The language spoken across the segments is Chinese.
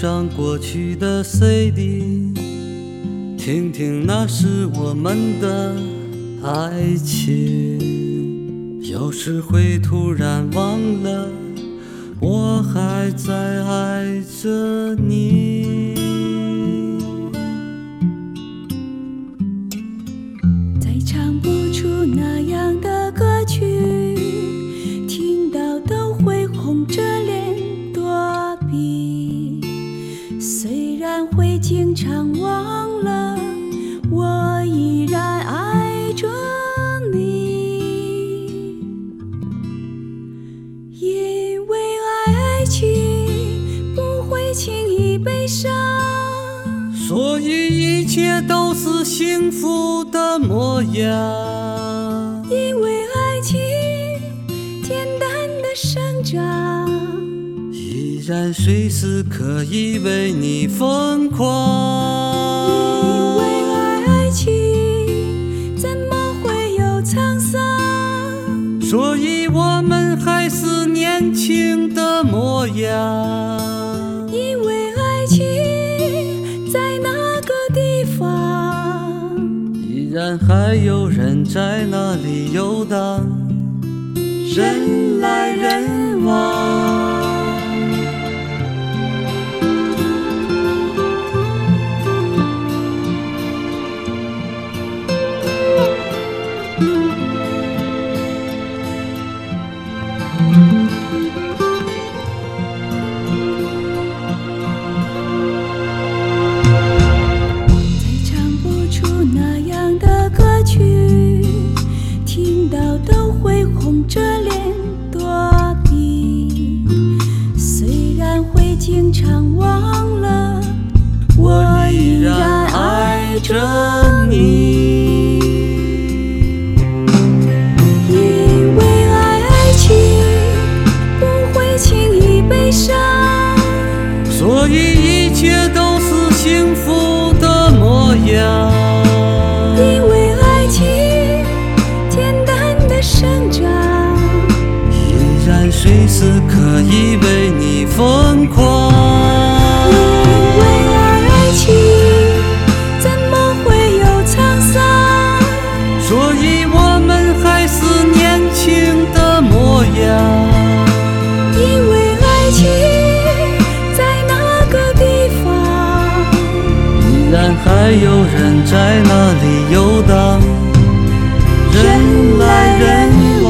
张过去的 CD，听听那时我们的爱情。有时会突然忘了，我还在爱着你。再唱不常忘了，我依然爱着你。因为爱情不会轻易悲伤。所以一切都是幸福的模样。因为爱情简单的生长，依然随时可以为你疯狂。所以我们还是年轻的模样。因为爱情在那个地方，依然还有人在那里游荡，人着脸躲避。虽然会经常忘了，我依然爱着你。因为爱情不会轻易悲伤。所以一切都是幸福的模样。还有人在那里游荡，人来人往。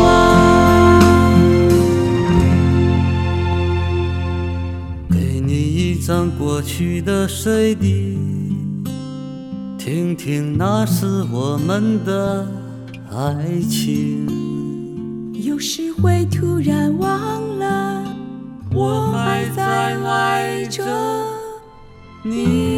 给你一张过去的 CD，听听那是我们的爱情。有时会突然忘了，我还在爱着你。